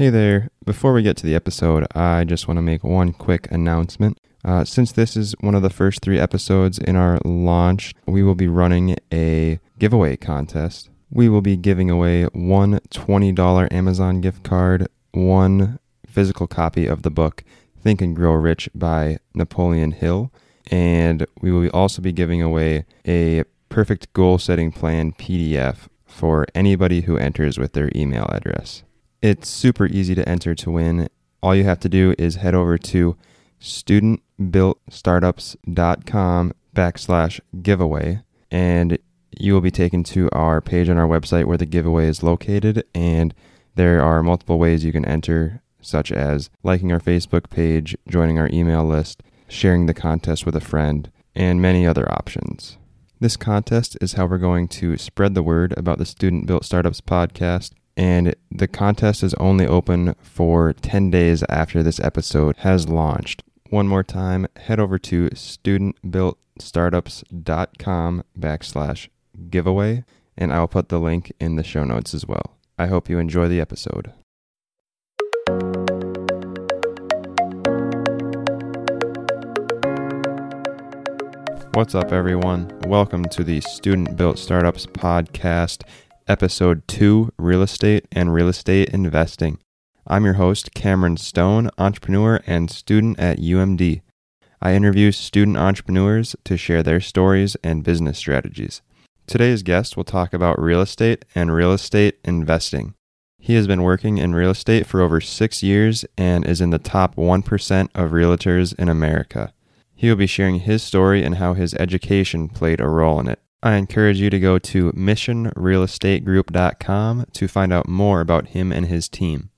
Hey there. Before we get to the episode, I just want to make one quick announcement. Uh, since this is one of the first three episodes in our launch, we will be running a giveaway contest. We will be giving away one $20 Amazon gift card, one physical copy of the book Think and Grow Rich by Napoleon Hill, and we will also be giving away a perfect goal setting plan PDF for anybody who enters with their email address. It's super easy to enter to win. All you have to do is head over to studentbuiltstartups.com backslash giveaway and you will be taken to our page on our website where the giveaway is located and there are multiple ways you can enter such as liking our facebook page joining our email list sharing the contest with a friend and many other options this contest is how we're going to spread the word about the student built startups podcast and the contest is only open for 10 days after this episode has launched. One more time, head over to studentbuiltstartups.com backslash giveaway, and I'll put the link in the show notes as well. I hope you enjoy the episode. What's up, everyone? Welcome to the Student Built Startups podcast episode 2 Real Estate and Real Estate Investing. I'm your host, Cameron Stone, entrepreneur and student at UMD. I interview student entrepreneurs to share their stories and business strategies. Today's guest will talk about real estate and real estate investing. He has been working in real estate for over six years and is in the top 1% of realtors in America. He will be sharing his story and how his education played a role in it. I encourage you to go to missionrealestategroup.com to find out more about him and his team.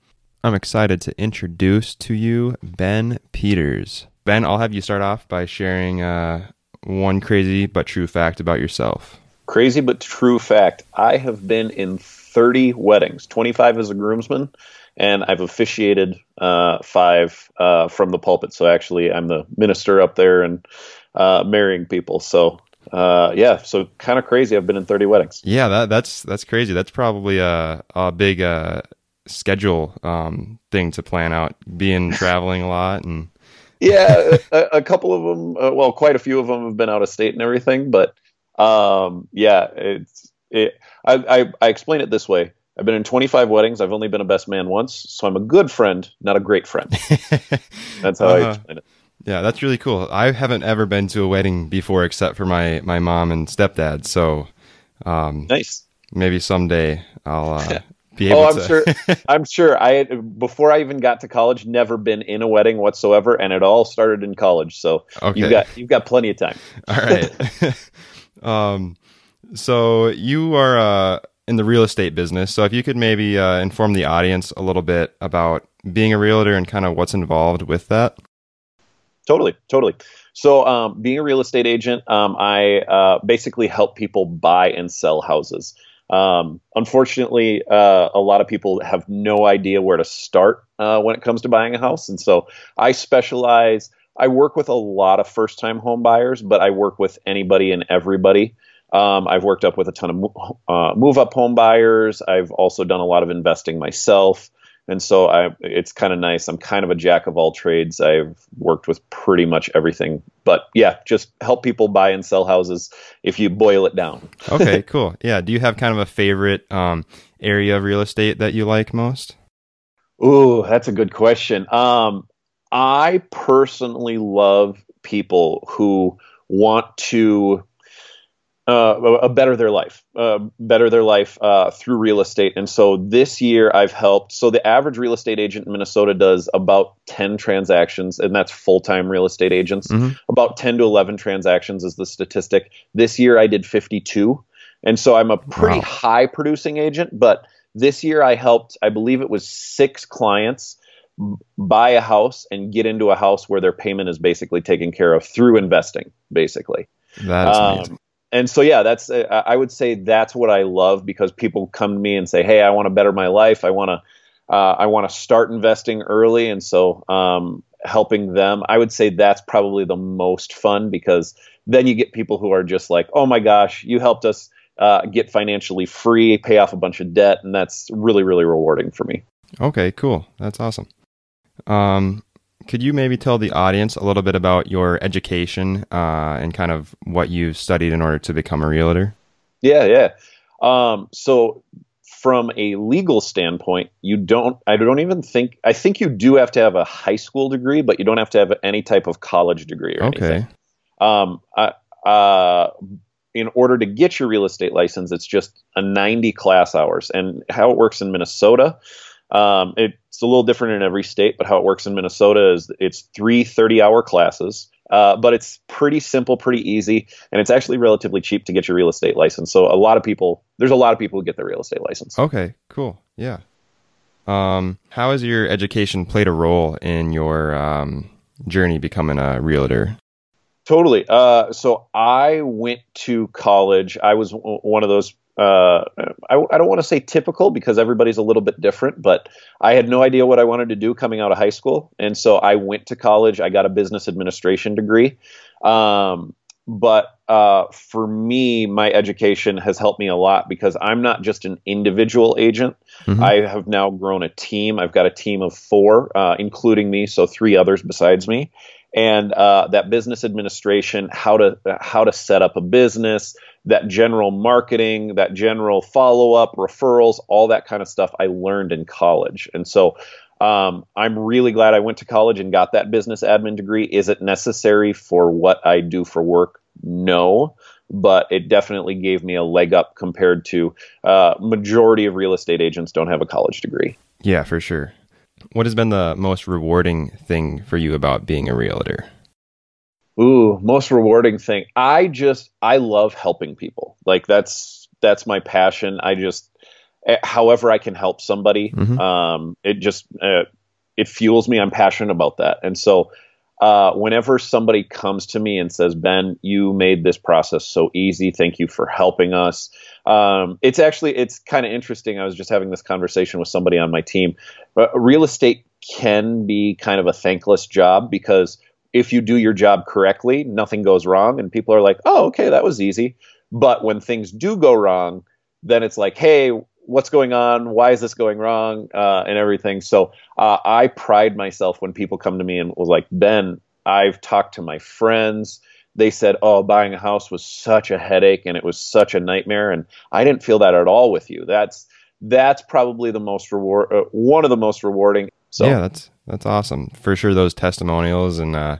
I'm excited to introduce to you Ben Peters. Ben, I'll have you start off by sharing uh, one crazy but true fact about yourself. Crazy but true fact I have been in 30 weddings, 25 as a groomsman, and I've officiated uh, five uh, from the pulpit. So actually, I'm the minister up there and uh, marrying people. So uh, yeah, so kind of crazy. I've been in 30 weddings. Yeah, that, that's that's crazy. That's probably a a big uh, schedule um, thing to plan out. Being traveling a lot and yeah, a, a, couple of them. Uh, well, quite a few of them have been out of state and everything. But um, yeah, it's it. I, I I explain it this way. I've been in 25 weddings. I've only been a best man once, so I'm a good friend, not a great friend. That's how uh, I uh-huh. explain it. Yeah, that's really cool. I haven't ever been to a wedding before except for my, my mom and stepdad. So, um, nice. Maybe someday I'll uh, be able oh, I'm to. sure. I'm sure. I before I even got to college, never been in a wedding whatsoever, and it all started in college. So okay. you've got you've got plenty of time. All right. um, so you are uh, in the real estate business. So if you could maybe uh, inform the audience a little bit about being a realtor and kind of what's involved with that. Totally, totally. So, um, being a real estate agent, um, I uh, basically help people buy and sell houses. Um, unfortunately, uh, a lot of people have no idea where to start uh, when it comes to buying a house, and so I specialize. I work with a lot of first-time home buyers, but I work with anybody and everybody. Um, I've worked up with a ton of uh, move-up home buyers. I've also done a lot of investing myself and so I, it's kind of nice. I'm kind of a jack of all trades. I've worked with pretty much everything, but yeah, just help people buy and sell houses if you boil it down. okay, cool. Yeah. Do you have kind of a favorite um, area of real estate that you like most? Ooh, that's a good question. Um, I personally love people who want to uh, better their life, uh, better their life uh, through real estate. And so this year I've helped. So the average real estate agent in Minnesota does about 10 transactions, and that's full time real estate agents. Mm-hmm. About 10 to 11 transactions is the statistic. This year I did 52. And so I'm a pretty wow. high producing agent, but this year I helped, I believe it was six clients buy a house and get into a house where their payment is basically taken care of through investing, basically. That's um, amazing and so yeah that's uh, i would say that's what i love because people come to me and say hey i want to better my life i want to uh, i want to start investing early and so um, helping them i would say that's probably the most fun because then you get people who are just like oh my gosh you helped us uh, get financially free pay off a bunch of debt and that's really really rewarding for me Okay, cool. That's awesome. Um, could you maybe tell the audience a little bit about your education uh, and kind of what you've studied in order to become a realtor? Yeah, yeah. Um, so from a legal standpoint, you don't. I don't even think. I think you do have to have a high school degree, but you don't have to have any type of college degree or Okay. anything. Um, I, uh, in order to get your real estate license, it's just a 90 class hours. And how it works in Minnesota, um, it's a little different in every state, but how it works in Minnesota is it's three 30 hour classes. Uh, but it's pretty simple, pretty easy, and it's actually relatively cheap to get your real estate license. So a lot of people, there's a lot of people who get their real estate license. Okay, cool. Yeah. Um, how has your education played a role in your um, journey becoming a realtor? Totally. Uh, so I went to college. I was w- one of those. Uh, I, I don't want to say typical because everybody's a little bit different, but I had no idea what I wanted to do coming out of high school, and so I went to college. I got a business administration degree. Um, but uh, for me, my education has helped me a lot because I'm not just an individual agent. Mhm. I have now grown a team. I've got a team of four, uh, including me, so three others besides me. And uh, that business administration, how to how to set up a business, that general marketing, that general follow up, referrals, all that kind of stuff, I learned in college. And so um, I'm really glad I went to college and got that business admin degree. Is it necessary for what I do for work? No, but it definitely gave me a leg up compared to uh, majority of real estate agents don't have a college degree. Yeah, for sure. What has been the most rewarding thing for you about being a realtor? Ooh, most rewarding thing. I just I love helping people. Like that's that's my passion. I just eh, however I can help somebody. Mhm. Um, it just uh, it fuels me. I'm passionate about that, and so uh, whenever somebody comes to me and says, "Ben, you made this process so easy. Thank you for helping us." Um, it's actually it's kind of interesting. I was just having this conversation with somebody on my team. But real estate can be kind of a thankless job because if you do your job correctly, nothing goes wrong, and people are like, "Oh, okay, that was easy." But when things do go wrong, then it's like, "Hey, what's going on? Why is this going wrong?" Uh, and everything. So uh, I pride myself when people come to me and was like, "Ben, I've talked to my friends." They said, "Oh, buying a house was such a headache and it was such a nightmare," and I didn't feel that at all with you. That's that's probably the most reward, uh, one of the most rewarding. So yeah, that's that's awesome for sure. Those testimonials and uh,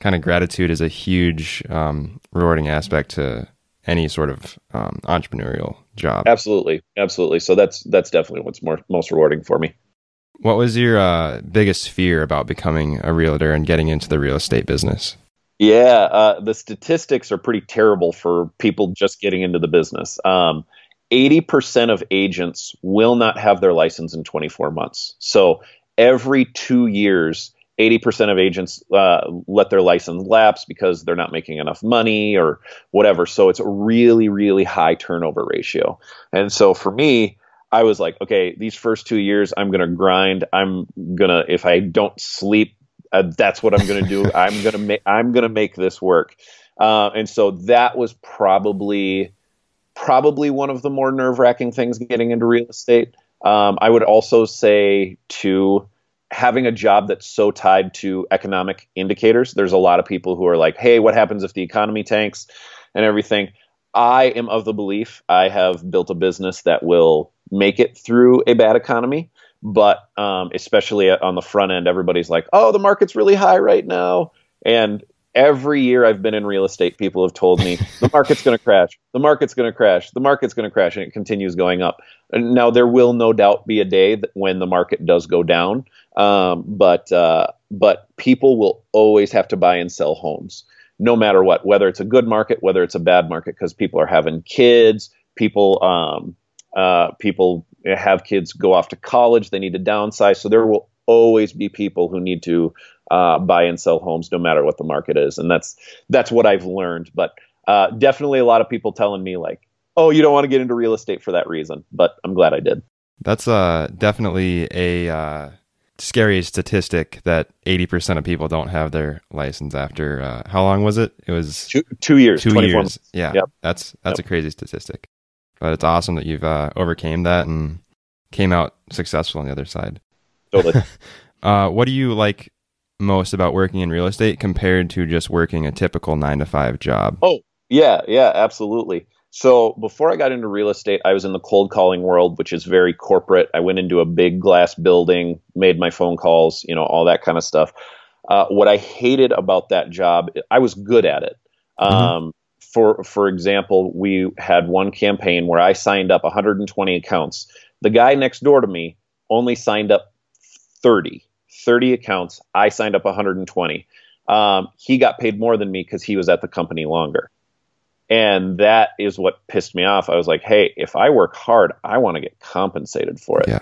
kind of gratitude is a huge um, rewarding aspect to any sort of um, entrepreneurial job. Absolutely, absolutely. So that's that's definitely what's more most rewarding for me. What was your uh, biggest fear about becoming a realtor and getting into the real estate business? Yeah, uh, the statistics are pretty terrible for people just getting into the business. Um, 80% of agents will not have their license in 24 months. So every two years, 80% of agents uh, let their license lapse because they're not making enough money or whatever. So it's a really, really high turnover ratio. And so for me, I was like, okay, these first two years, I'm going to grind. I'm going to, if I don't sleep, uh, that's what I'm going to do. I'm going to make, I'm going to make this work. Uh, and so that was probably, probably one of the more nerve wracking things getting into real estate. Um, I would also say to having a job that's so tied to economic indicators. There's a lot of people who are like, hey, what happens if the economy tanks and everything? I am of the belief I have built a business that will make it through a bad economy. But um, especially on the front end, everybody's like, oh, the market's really high right now. And every year I've been in real estate, people have told me the market's going to crash, the market's going to crash, the market's going to crash, and it continues going up. And now there will no doubt be a day that when the market does go down, um, but uh, but people will always have to buy and sell homes, no matter what, whether it's a good market, whether it's a bad market, because people are having kids, people um, uh, people have kids go off to college, they need to downsize, so there will always be people who need to uh, buy and sell homes no matter what the market is, and that's that's what I've learned. But uh, definitely a lot of people telling me like, "Oh, you don't want to get into real estate for that reason," but I'm glad I did. That's uh, definitely a uh, scary statistic that 80% of people don't have their license after uh, how long was it? It was Two, two years, two years. months. Yeah, Yep. that's that's Yep. a crazy statistic. But it's awesome that you've uh, overcame that and came out successful on the other side. Totally. uh, what do you like most about working in real estate compared to just working a typical nine to five job? Oh, yeah, yeah, absolutely. So before I got into real estate, I was in the cold calling world, which is very corporate. I went into a big glass building, made my phone calls, you know, all that kind of stuff. Uh, what I hated about that job, I was good at it. Mm-hmm. Um, for for example, we had one campaign where I signed up 120 accounts. The guy next door to me only signed up 30. 30 accounts. I signed up 120. Um, he got paid more than me because he was at the company longer. And that is what pissed me off. I was like, hey, if I work hard, I want to get compensated for it. Yeah.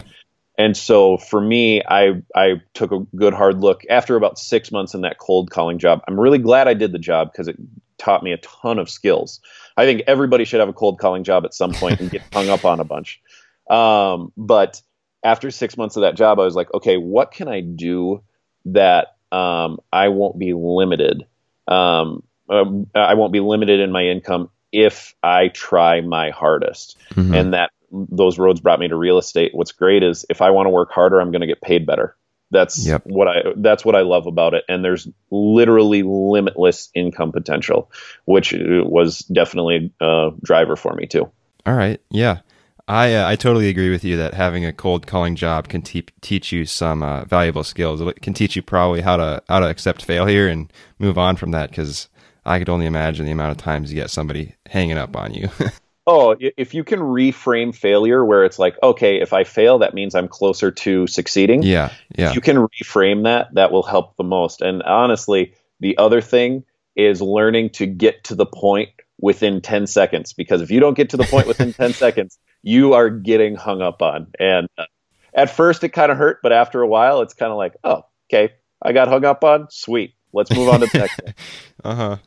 And so for me, I I took a good hard look after about six months in that cold calling job. I'm really glad I did the job because it taught me a ton of skills. I think everybody should have a cold calling job at some point and get hung up on a bunch. Um, but after six months of that job, I was like, okay, what can I do that um, I won't be limited? Um, um, I won't be limited in my income if I try my hardest. Mm-hmm. And that those roads brought me to real estate. What's great is if I want to work harder, I'm going to get paid better. That's yep. what I that's what I love about it. And there's literally limitless income potential, which was definitely a driver for me too. All right, yeah. I uh, I totally agree with you that having a cold calling job can te- teach you some uh, valuable skills. It can teach you probably how to how to accept failure and move on from that because I could only imagine the amount of times you get somebody hanging up on you. oh, if you can reframe failure where it's like, okay, if I fail, that means I'm closer to succeeding. Yeah. Yeah. If you can reframe that, that will help the most. And honestly, the other thing is learning to get to the point within 10 seconds because if you don't get to the point within 10 seconds, you are getting hung up on. And uh, at first it kind of hurt, but after a while it's kind of like, oh, okay, I got hung up on. Sweet. Let's move on to the next uh-huh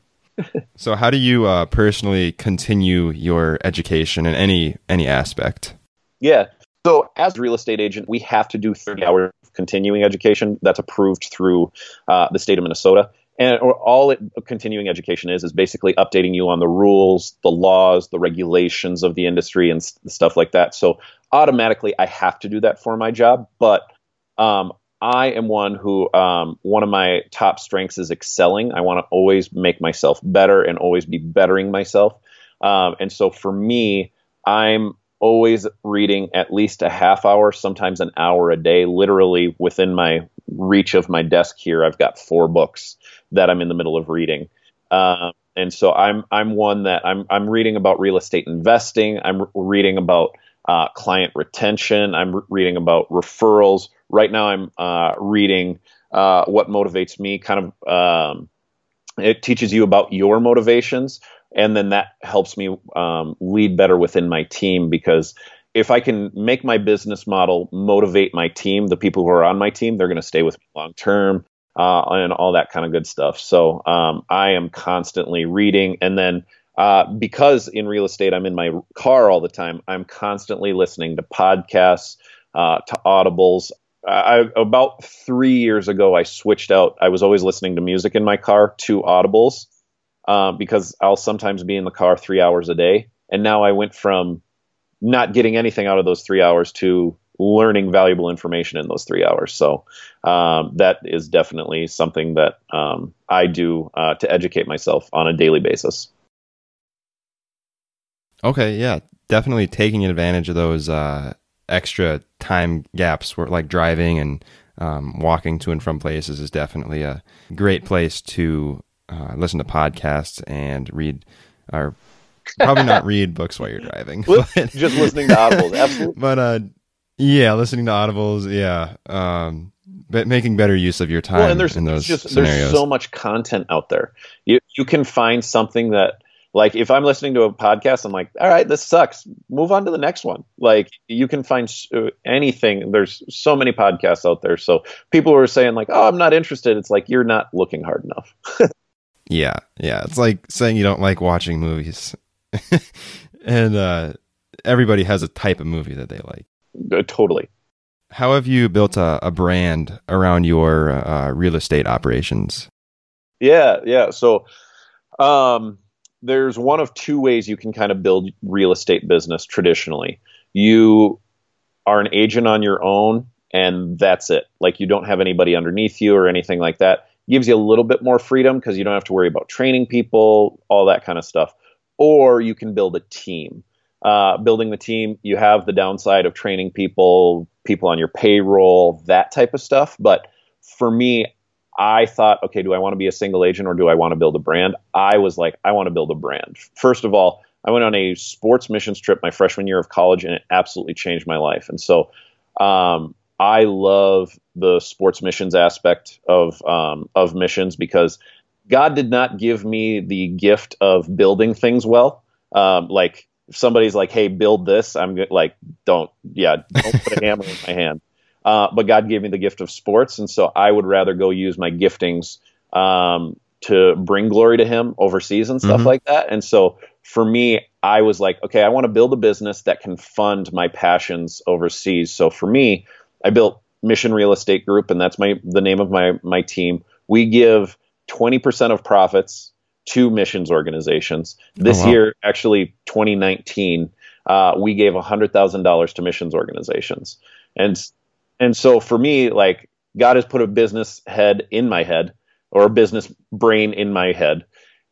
so, how do you uh, personally continue your education in any any aspect? Yeah. So, as a real estate agent, we have to do 30 hours of continuing education. That's approved through uh, the state of Minnesota. And all it, continuing education is is basically updating you on the rules, the laws, the regulations of the industry, and stuff like that. So automatically, I have to do that for my job. But um, I am one who um, one of my top strengths is excelling. I want to always make myself better and always be bettering myself. Um, and so for me, I'm always reading at least a half hour, sometimes an hour a day. Literally within my reach of my desk here, I've got four books that I'm in the middle of reading. Uh, and so I'm I'm one that I'm I'm reading about real estate investing. I'm re- reading about uh, client retention. I'm re- reading about referrals right now I'm uh, reading uh, what motivates me. Kind of, um, it teaches you about your motivations, and then that helps me um, lead better within my team because if I can make my business model motivate my team, the people who are on my team, they're going to stay with me long term. Uh, and all that kind of good stuff. So um, I am constantly reading, and then uh, because in real estate I'm in my car all the time, I'm constantly listening to podcasts, uh, to audibles. I, about three years ago, I switched out. I was always listening to music in my car to audibles uh, because I'll sometimes be in the car three hours a day. And now I went from not getting anything out of those three hours to learning valuable information in those three hours. So um, that is definitely something that um, I do uh, to educate myself on a daily basis. Okay, yeah, definitely taking advantage of those uh, extra time gaps where like driving and um, walking to and from places is definitely a great place to uh, listen to podcasts and read or probably not read books while you're driving but, just listening to audibles absolutely but uh yeah listening to audibles yeah um but making better use of your time well, and there's, in those just, scenarios. there's so much content out there you you can find something that like if I'm listening to a podcast, I'm like, all right, this sucks. Move on to the next one. Like you can find uh, anything. There's so many podcasts out there. So people who are saying like, oh, I'm not interested. It's like you're not looking hard enough. yeah, yeah. It's like saying you don't like watching movies, and uh, everybody has a type of movie that they like. Uh, totally. How have you built a, a brand around your uh, real estate operations? Yeah, yeah. So, um, there's one of two ways you can kind of build real estate business traditionally. You are an agent on your own and that's it. Like you don't have anybody underneath you or anything like that. Gives you a little bit more freedom because you don't have to worry about training people, all that kind of stuff. Or you can build a team. Uh, building the team, you have the downside of training people, people on your payroll, that type of stuff. But for me, I thought, okay, do I want to be a single agent or do I want to build a brand? I was like, I want to build a brand. First of all, I went on a sports missions trip my freshman year of college and it absolutely changed my life. And so um, I love the sports missions aspect of um, of missions because God did not give me the gift of building things well. Um, like if somebody's like, "Hey, build this," I'm like, "Don't, yeah, don't put a hammer in my hand." Uh, but God gave me the gift of sports, and so I would rather go use my giftings um, to bring glory to Him overseas and stuff mm-hmm. like that. And so for me, I was like, okay, I want to build a business that can fund my passions overseas. So for me, I built Mission Real Estate Group, and that's my the name of my my team. We give 20% of profits to missions organizations. This oh, wow. year, actually, 2019, uh, we gave $100,000 to missions organizations, and and so for me, like God has put a business head in my head or a business brain in my head,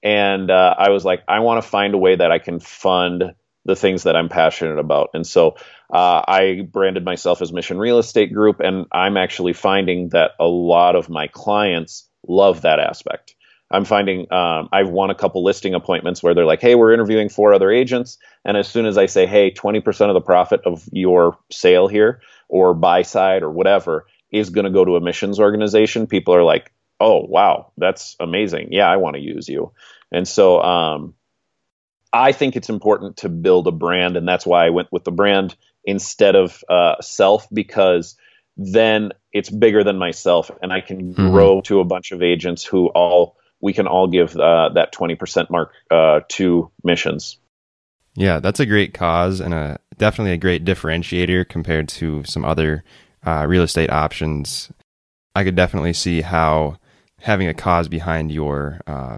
and uh, I was like, I want to find a way that I can fund the things that I'm passionate about. And so uh, I branded myself as Mission Real Estate Group, and I'm actually finding that a lot of my clients love that aspect. I'm finding um, I've won a couple listing appointments where they're like, "Hey, we're interviewing four other agents," and as soon as I say, "Hey, 20% of the profit of your sale here, or buy side, or whatever, is going to go to a missions organization," people are like, "Oh, wow, that's amazing! Yeah, I want to use you." And so, um, I think it's important to build a brand, and that's why I went with the brand instead of uh, self because then it's bigger than myself, and I can mm-hmm. grow to a bunch of agents who all we can all give uh, that twenty percent mark uh, to missions. Yeah, that's a great cause and a definitely a great differentiator compared to some other uh, real estate options. I could definitely see how having a cause behind your uh,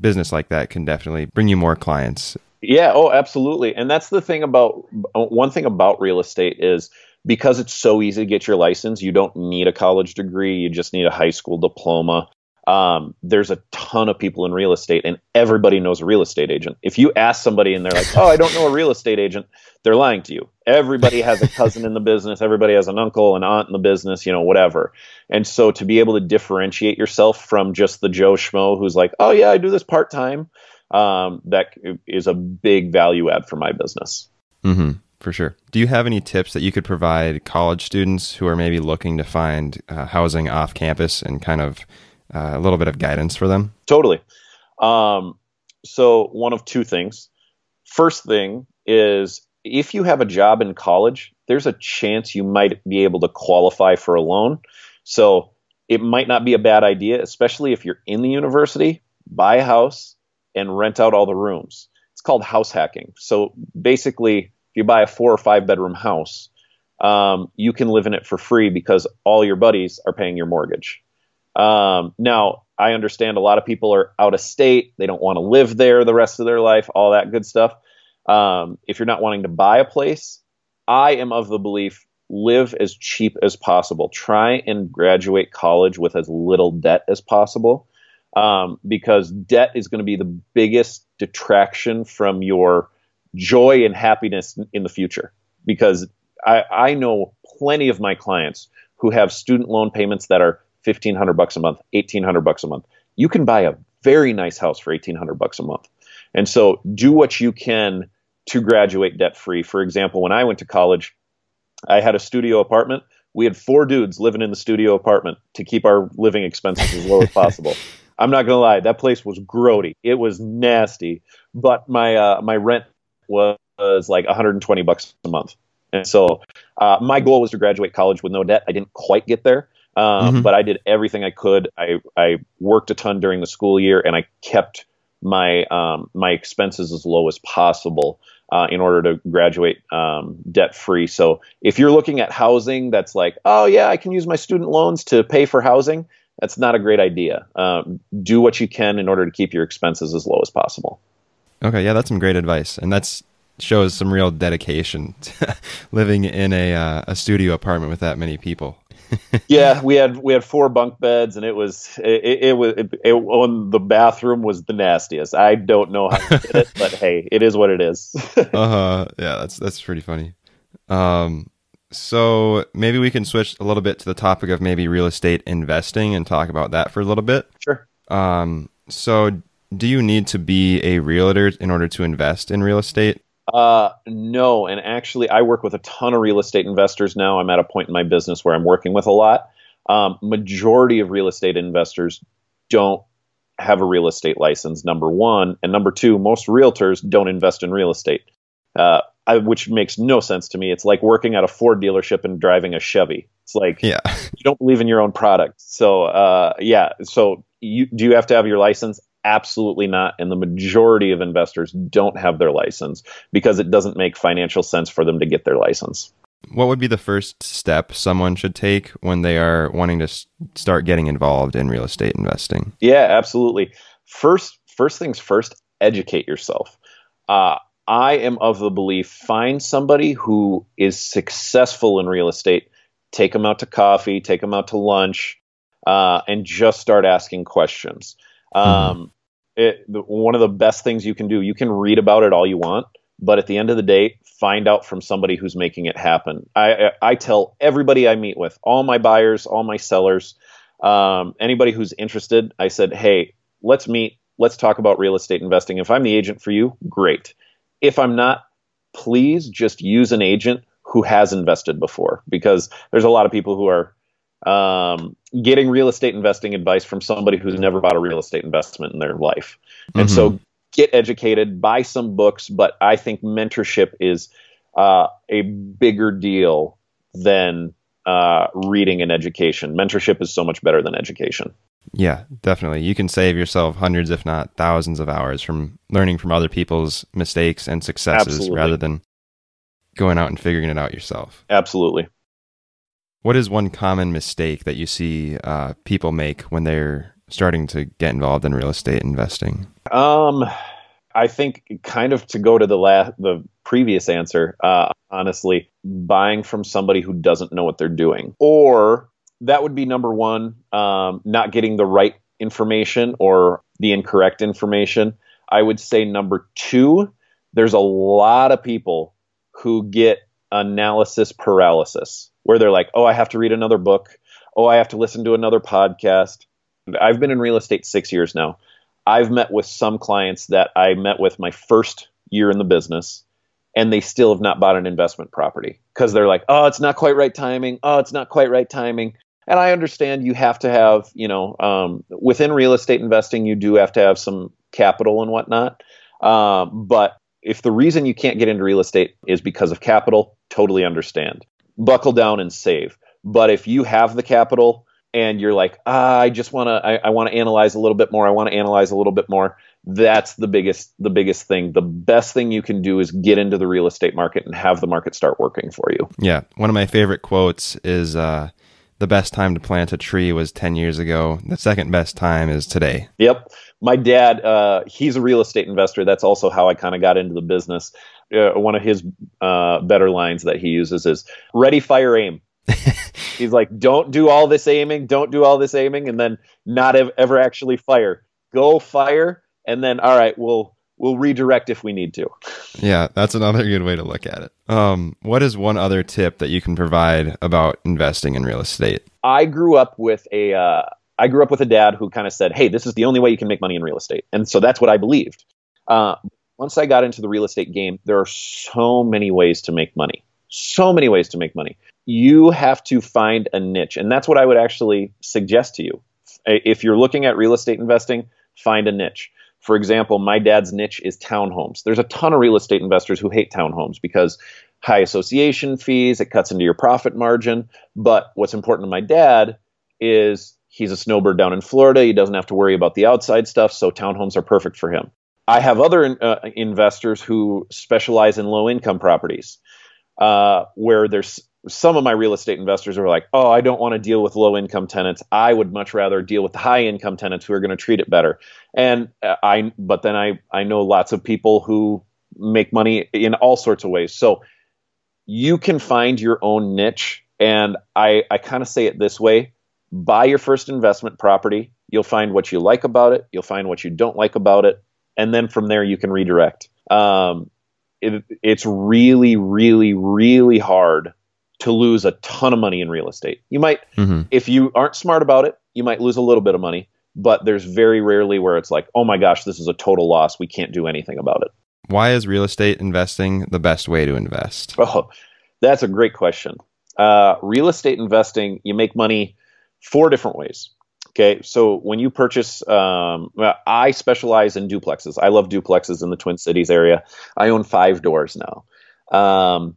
business like that can definitely bring you more clients. Yeah, oh, absolutely. And that's the thing about one thing about real estate is because it's so easy to get your license, you don't need a college degree, you just need a high school diploma. Um, there's a ton of people in real estate, and everybody knows a real estate agent. If you ask somebody and they're like, "Oh, I don't know a real estate agent," they're lying to you. Everybody has a cousin in the business. Everybody has an uncle, an aunt in the business, you know, whatever. And so to be able to differentiate yourself from just the Joe Schmo who's like, "Oh yeah, I do this part time," um, that is a big value add for my business. Mm-hmm, for sure. Do you have any tips that you could provide college students who are maybe looking to find uh, housing off campus and kind of uh, a little bit of guidance for them? Totally. Um, so, one of two things. First thing is if you have a job in college, there's a chance you might be able to qualify for a loan. So, it might not be a bad idea, especially if you're in the university, buy a house and rent out all the rooms. It's called house hacking. So, basically, if you buy a four or five bedroom house, um, you can live in it for free because all your buddies are paying your mortgage. Um, now, I understand a lot of people are out of state. They don't want to live there the rest of their life, all that good stuff. Um, if you're not wanting to buy a place, I am of the belief live as cheap as possible. Try and graduate college with as little debt as possible um, because debt is going to be the biggest detraction from your joy and happiness in the future. Because I, I know plenty of my clients who have student loan payments that are 1500 bucks a month, 1800 bucks a month. You can buy a very nice house for 1800 bucks a month. And so do what you can to graduate debt free. For example, when I went to college, I had a studio apartment. We had four dudes living in the studio apartment to keep our living expenses as low as possible. I'm not gonna lie, that place was grody. It was nasty, but my uh, my rent was, was like 120 bucks a month. And so uh, my goal was to graduate college with no debt. I didn't quite get there, um, mm-hmm. But I did everything I could. I, I worked a ton during the school year, and I kept my um, my expenses as low as possible uh, in order to graduate um, debt free. So if you're looking at housing, that's like, oh yeah, I can use my student loans to pay for housing. That's not a great idea. Um, do what you can in order to keep your expenses as low as possible. Okay, yeah, that's some great advice, and that's shows some real dedication to living in a uh, a studio apartment with that many people. yeah, we had we had four bunk beds, and it was it, it was it, it, the bathroom was the nastiest. I don't know how to did it, but hey, it is what it is. uh huh. Yeah, that's that's pretty funny. Um, so maybe we can switch a little bit to the topic of maybe real estate investing and talk about that for a little bit. Sure. Um, so do you need to be a realtor in order to invest in real estate? Uh, no, and actually, I work with a ton of real estate investors now. I'm at a point in my business where I'm working with a lot. Um, majority of real estate investors don't have a real estate license. Number one, and number two, most realtors don't invest in real estate, uh, I, which makes no sense to me. It's like working at a Ford dealership and driving a Chevy. It's like Yeah. you don't believe in your own product. So, uh, yeah. So, you do you have to have your license? Absolutely not. And the majority of investors don't have their license because it doesn't make financial sense for them to get their license. What would be the first step someone should take when they are wanting to start getting involved in real estate investing? Yeah, absolutely. First, first things first, educate yourself. Uh, I am of the belief find somebody who is successful in real estate, take them out to coffee, take them out to lunch, uh, and just start asking questions. Um, it, the, one of the best things you can do, you can read about it all you want, but at the end of the day, find out from somebody who's making it happen. I, I, I tell everybody I meet with, all my buyers, all my sellers, um, anybody who's interested, I said, hey, let's meet. Let's talk about real estate investing. If I'm the agent for you, great. If I'm not, please just use an agent who has invested before because there's a lot of people who are um, getting real estate investing advice from somebody who's never bought a real estate investment in their life. And so get educated, buy some books, but I think mentorship is uh, a bigger deal than uh, reading and education. Mentorship is so much better than education. Yeah, definitely. You can save yourself hundreds, if not thousands, of hours from learning from other people's mistakes and successes Absolutely. rather than going out and figuring it out yourself. Absolutely. What is one common mistake that you see uh, people make when they're starting to get involved in real estate investing? Um, I think kind of to go to the la- the previous answer, uh, honestly, buying from somebody who doesn't know what they're doing, or that would be number one, um, not getting the right information or the incorrect information. I would say number two, there's a lot of people who get analysis paralysis, where they're like, oh, I have to read another book. Oh, I have to listen to another podcast. I've been in real estate six years now. I've met with some clients that I met with my first year in the business, and they still have not bought an investment property because they're like, oh, it's not quite right timing. Oh, it's not quite right timing. And I understand you have to have, you know, um, within real estate investing, you do have to have some capital and whatnot. Um, but if the reason you can't get into real estate is because of capital, totally understand. Buckle down and save. But if you have the capital and you're like, ah, I just want to, I, I want to analyze a little bit more. I want to analyze a little bit more. That's the biggest, the biggest thing. The best thing you can do is get into the real estate market and have the market start working for you. Yeah, one of my favorite quotes is uh, the best time to plant a tree was 10 years ago. The second best time is today. Yep. My dad, uh, he's a real estate investor. That's also how I kind of got into the business. Uh, one of his uh, better lines that he uses is ready, fire, aim. he's like, don't do all this aiming, don't do all this aiming, and then not ev- ever actually fire. Go fire, and then, all right, we'll we'll redirect if we need to. Yeah, that's another good way to look at it. Um, what is one other tip that you can provide about investing in real estate? I grew up with a uh, I grew up with a dad who kind of said, "Hey, this is the only way you can make money in real estate," and so that's what I believed. Uh, once I got into the real estate game, there are so many ways to make money. So many ways to make money. You have to find a niche, and that's what I would actually suggest to you. If you're looking at real estate investing, find a niche. For example, my dad's niche is townhomes. There's a ton of real estate investors who hate townhomes because high association fees, it cuts into your profit margin. But what's important to my dad is he's a snowbird down in Florida. He doesn't have to worry about the outside stuff, so townhomes are perfect for him. I have other uh, investors who specialize in low income properties, uh, where there's some of my real estate investors are like, oh, I don't want to deal with low income tenants. I would much rather deal with high income tenants who are going to treat it better. And uh, I, but then I, I know lots of people who make money in all sorts of ways. So you can find your own niche. And I, I kind of say it this way buy your first investment property. You'll find what you like about it, you'll find what you don't like about it. And then from there, you can redirect. Um, it, it's really, really, really hard to lose a ton of money in real estate. You might, mm-hmm. if you aren't smart about it, you might lose a little bit of money, but there's very rarely where it's like, oh my gosh, this is a total loss. We can't do anything about it. Why is real estate investing the best way to invest? Oh, that's a great question. Uh, real estate investing, you make money four different ways. Okay, so when you purchase, um, I specialize in duplexes. I love duplexes in the Twin Cities area. I own five doors now. Um,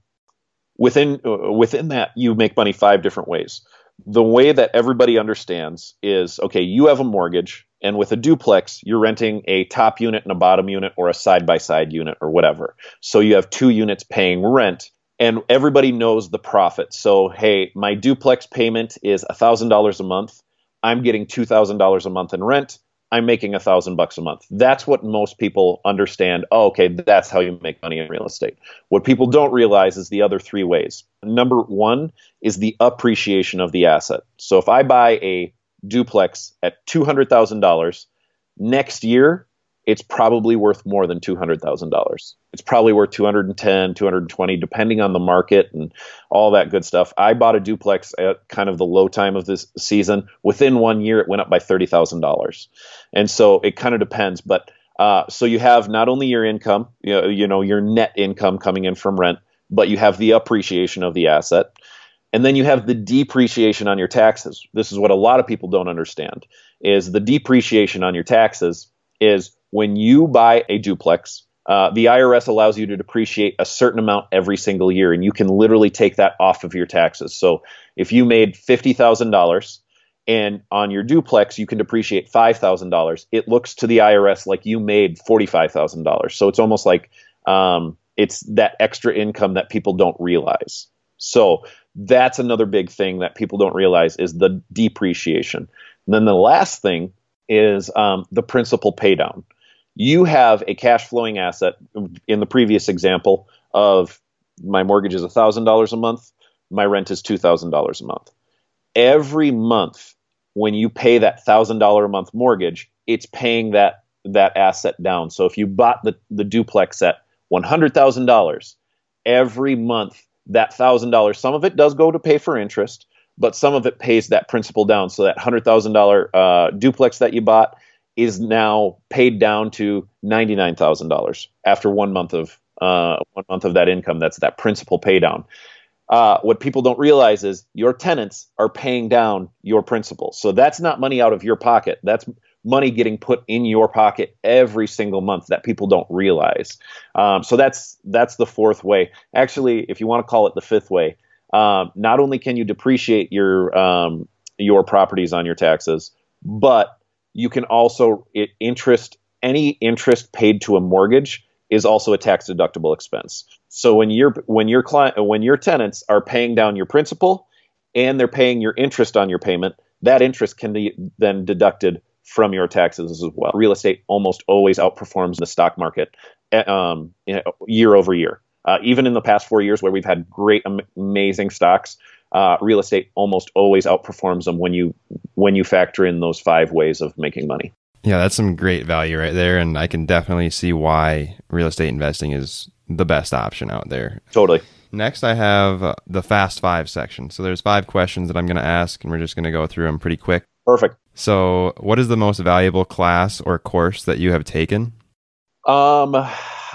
within within that, you make money five different ways. The way that everybody understands is okay. You have a mortgage, and with a duplex, you're renting a top unit and a bottom unit, or a side by side unit, or whatever. So you have two units paying rent and everybody knows the profit. So, hey, my duplex payment is $1,000 a month. I'm getting $2,000 a month in rent. I'm making a thousand bucks a month. That's what most people understand. Oh, okay, that's how you make money in real estate. What people don't realize is the other three ways. Number one is the appreciation of the asset. So if I buy a duplex at $200,000, next year it's probably worth more than $200,000. It's probably worth 210, 220 depending on the market and all that good stuff. I bought a duplex at kind of the low time of this season. Within 1 year it went up by $30,000. And so it kind of depends, but uh, so you have not only your income, you know, you know, your net income coming in from rent, but you have the appreciation of the asset. And then you have the depreciation on your taxes. This is what a lot of people don't understand is the depreciation on your taxes is when you buy a duplex, uh, the IRS allows you to depreciate a certain amount every single year, and you can literally take that off of your taxes. So if you made fifty thousand dollars and on your duplex you can depreciate five thousand dollars, it looks to the IRS like you made forty five thousand dollars. So it's almost like um, it's that extra income that people don't realize. So that's another big thing that people don't realize is the depreciation. And then the last thing is um, the principal paydown you have a cash flowing asset in the previous example of my mortgage is $1,000 a month, my rent is $2,000 a month. Every month when you pay that $1,000 a month mortgage, it's paying that that asset down. So if you bought the, the duplex at $100,000, every month that $1,000, some of it does go to pay for interest, but some of it pays that principal down. So that $100,000 uh, duplex that you bought, is now paid down to ninety nine thousand dollars after one month of uh, one month of that income. That's that principal pay down. Uh, what people don't realize is your tenants are paying down your principal. So that's not money out of your pocket. That's money getting put in your pocket every single month that people don't realize. Um, so that's that's the fourth way. Actually, if you want to call it the fifth way, um, not only can you depreciate your um, your properties on your taxes, but you can also interest any interest paid to a mortgage is also a tax deductible expense. So when your when your client when your tenants are paying down your principal and they're paying your interest on your payment, that interest can be then deducted from your taxes as well. Real estate almost always outperforms the stock market eh, um, year over year. Uh, even in the past four years, where we've had great, am- amazing stocks, uh, real estate almost always outperforms them when you when you factor in those five ways of making money. Yeah, that's some great value right there, and I can definitely see why real estate investing is the best option out there. Totally. Next, I have uh, the fast five section. So there's five questions that I'm going to ask, and we're just going to go through them pretty quick. Perfect. So, what is the most valuable class or course that you have taken? Um,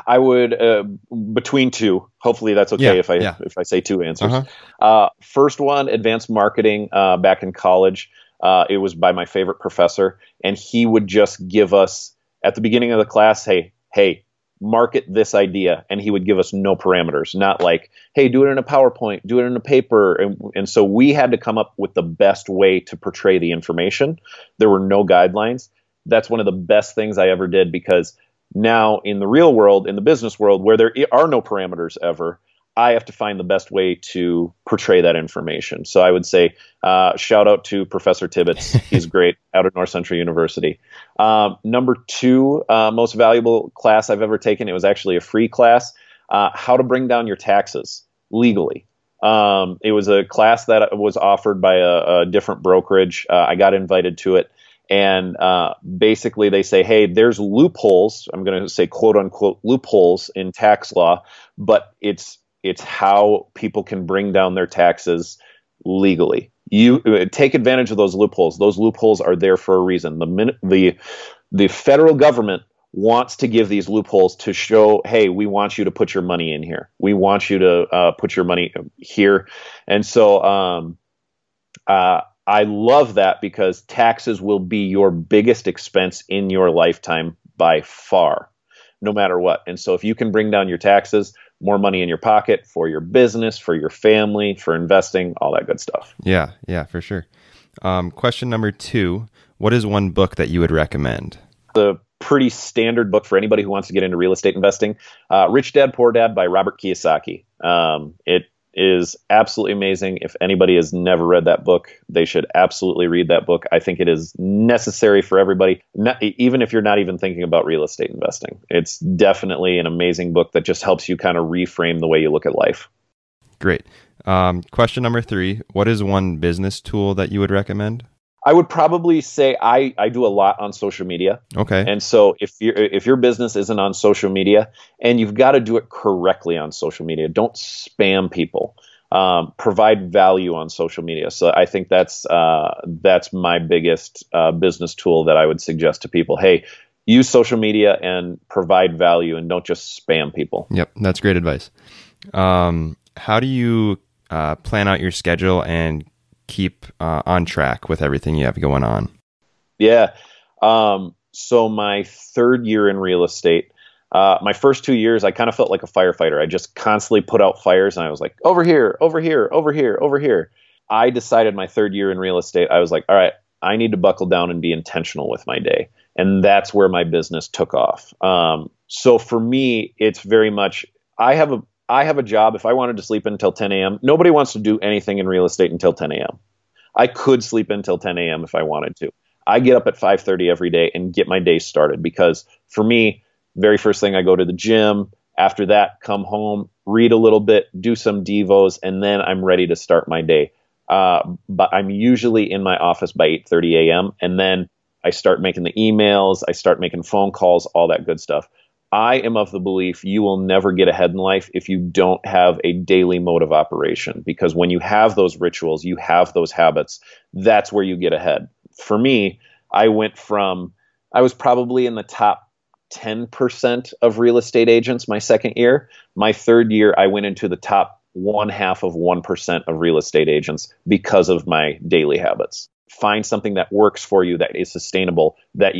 I would uh, between two. Hopefully, that's okay yeah, if I yeah. if I say two answers. Uh-huh. Uh, first one, advanced marketing. Uh, back in college, uh, it was by my favorite professor, and he would just give us at the beginning of the class, "Hey, hey, market this idea," and he would give us no parameters, not like, "Hey, do it in a PowerPoint, do it in a paper," and, and so we had to come up with the best way to portray the information. There were no guidelines. That's one of the best things I ever did because now, in the real world, in the business world, where there are no parameters ever, I have to find the best way to portray that information. So I would say, uh, shout out to Professor Tibbetts. He's great out at North Central University. Um, number two, uh, most valuable class I've ever taken. It was actually a free class. Uh, how to bring down your taxes legally. Um, it was a class that was offered by a, a different brokerage. Uh, I got invited to it and uh, basically they say, hey, there's loopholes. I'm going to say quote unquote loopholes in tax law, but it's it's how people can bring down their taxes legally. You uh, take advantage of those loopholes. Those loopholes are there for a reason. The the the federal government wants to give these loopholes to show, hey, we want you to put your money in here. We want you to uh, put your money here, and so um, uh, I love that because taxes will be your biggest expense in your lifetime by far, no matter what. And so if you can bring down your taxes, more money in your pocket for your business, for your family, for investing, all that good stuff. Yeah, yeah, for sure. Um, question number two What is one book that you would recommend? The pretty standard book for anybody who wants to get into real estate investing uh, Rich Dad, Poor Dad by Robert Kiyosaki. Um, it is absolutely amazing. If anybody has never read that book, they should absolutely read that book. I think it is necessary for everybody, not, even if you're not even thinking about real estate investing. It's definitely an amazing book that just helps you kind of reframe the way you look at life. Great. Um, question number three What is one business tool that you would recommend? I would probably say I, I do a lot on social media. Okay. And so if your if your business isn't on social media, and you've got to do it correctly on social media, don't spam people. Um, provide value on social media. So I think that's uh, that's my biggest uh, business tool that I would suggest to people. Hey, use social media and provide value, and don't just spam people. Yep, that's great advice. Um, how do you uh, plan out your schedule and keep uh, on track with everything you have going on? Yeah. Um, so my third year in real estate, uh, my first two years, I kind of felt like a firefighter. I just constantly put out fires, and I was like, over here, over here, over here, over here. I decided my third year in real estate, I was like, all right, I need to buckle down and be intentional with my day, and that's where my business took off. Um, so for me, it's very much I have a I have a job. If I wanted to sleep until 10 a.m., nobody wants to do anything in real estate until 10 a.m. I could sleep until 10 a.m. if I wanted to. I get up at 5:30 every day and get my day started because for me, very first thing I go to the gym. After that, come home, read a little bit, do some devos, and then I'm ready to start my day. Uh, but I'm usually in my office by 8:30 a.m. and then I start making the emails, I start making phone calls, all that good stuff. I am of the belief you will never get ahead in life if you don't have a daily mode of operation. Because when you have those rituals, you have those habits, that's where you get ahead. For me, I went from, I was probably in the top 10% of real estate agents my second year. My third year, I went into the top one half of 1% of real estate agents because of my daily habits. Find something that works for you, that is sustainable, that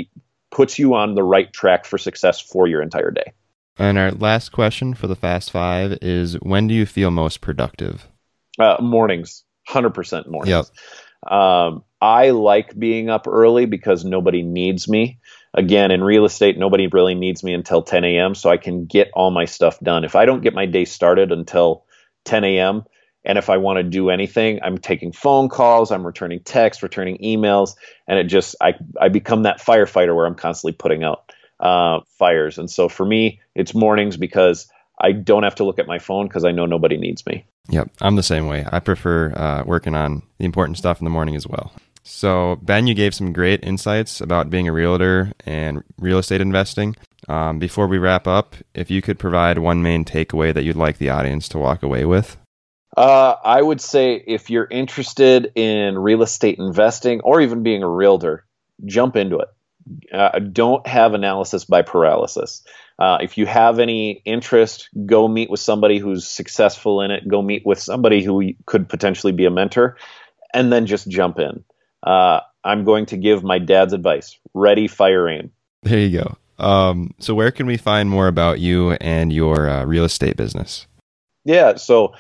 puts you on the right track for success for your entire day. And our last question for the Fast Five is when do you feel most productive? Uh, mornings, 100% mornings. Yep. Um, I like being up early because nobody needs me. Again, in real estate, nobody really needs me until 10 a.m., so I can get all my stuff done. If I don't get my day started until 10 a.m., and if I want to do anything, I'm taking phone calls, I'm returning texts, returning emails, and it just I I become that firefighter where I'm constantly putting out uh, fires. And so for me, it's mornings because I don't have to look at my phone because I know nobody needs me. Yep, I'm the same way. I prefer uh, working on the important stuff in the morning as well. So, Ben, you gave some great insights about being a realtor and real estate investing. Um, before we wrap up, if you could provide one main takeaway that you'd like the audience to walk away with. Uh, I would say if you're interested in real estate investing or even being a realtor, jump into it. Uh, don't have analysis by paralysis. Uh, if you have any interest, go meet with somebody who's successful in it. Go meet with somebody who could potentially be a mentor, and then just jump in. Uh, I'm going to give my dad's advice: ready, fire, aim. There you go. Um, so, where can we find more about you and your uh, real estate business? Yeah, so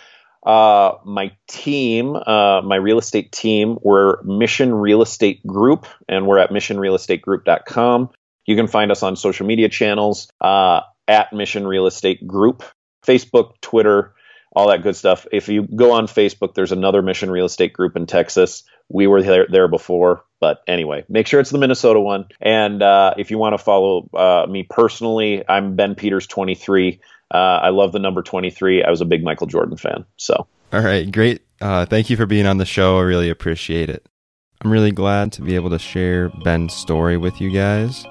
uh, my team, uh, my real estate team, we're Mission Real Estate Group, and we're at missionrealestategroup.com. You can find us on social media channels uh, at Mission Real Estate Group, Facebook, Twitter, all that good stuff. If you go on Facebook, there's another Mission Real Estate group in Texas. We were there, there before, but anyway, make sure it's the Minnesota one. And uh, if you want to follow uh, me personally, I'm Ben Peters 23. Uh, I love the number 23. I was a big Michael Jordan fan. So, all right, great. Uh, thank you for being on the show. I really appreciate it. I'm really glad to be able to share Ben's story with you guys.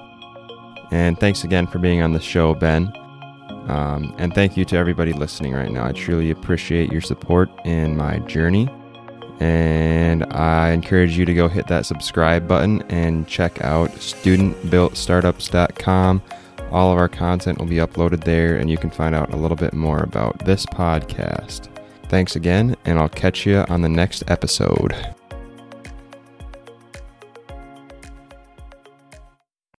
And thanks again for being on the show, Ben. Um, and thank you to everybody listening right now. I truly appreciate your support in my journey. And I encourage you to go hit that subscribe button and check out studentbuiltstartups.com. All of our content will be uploaded there, and you can find out a little bit more about this podcast. Thanks again, and I'll catch you on the next episode.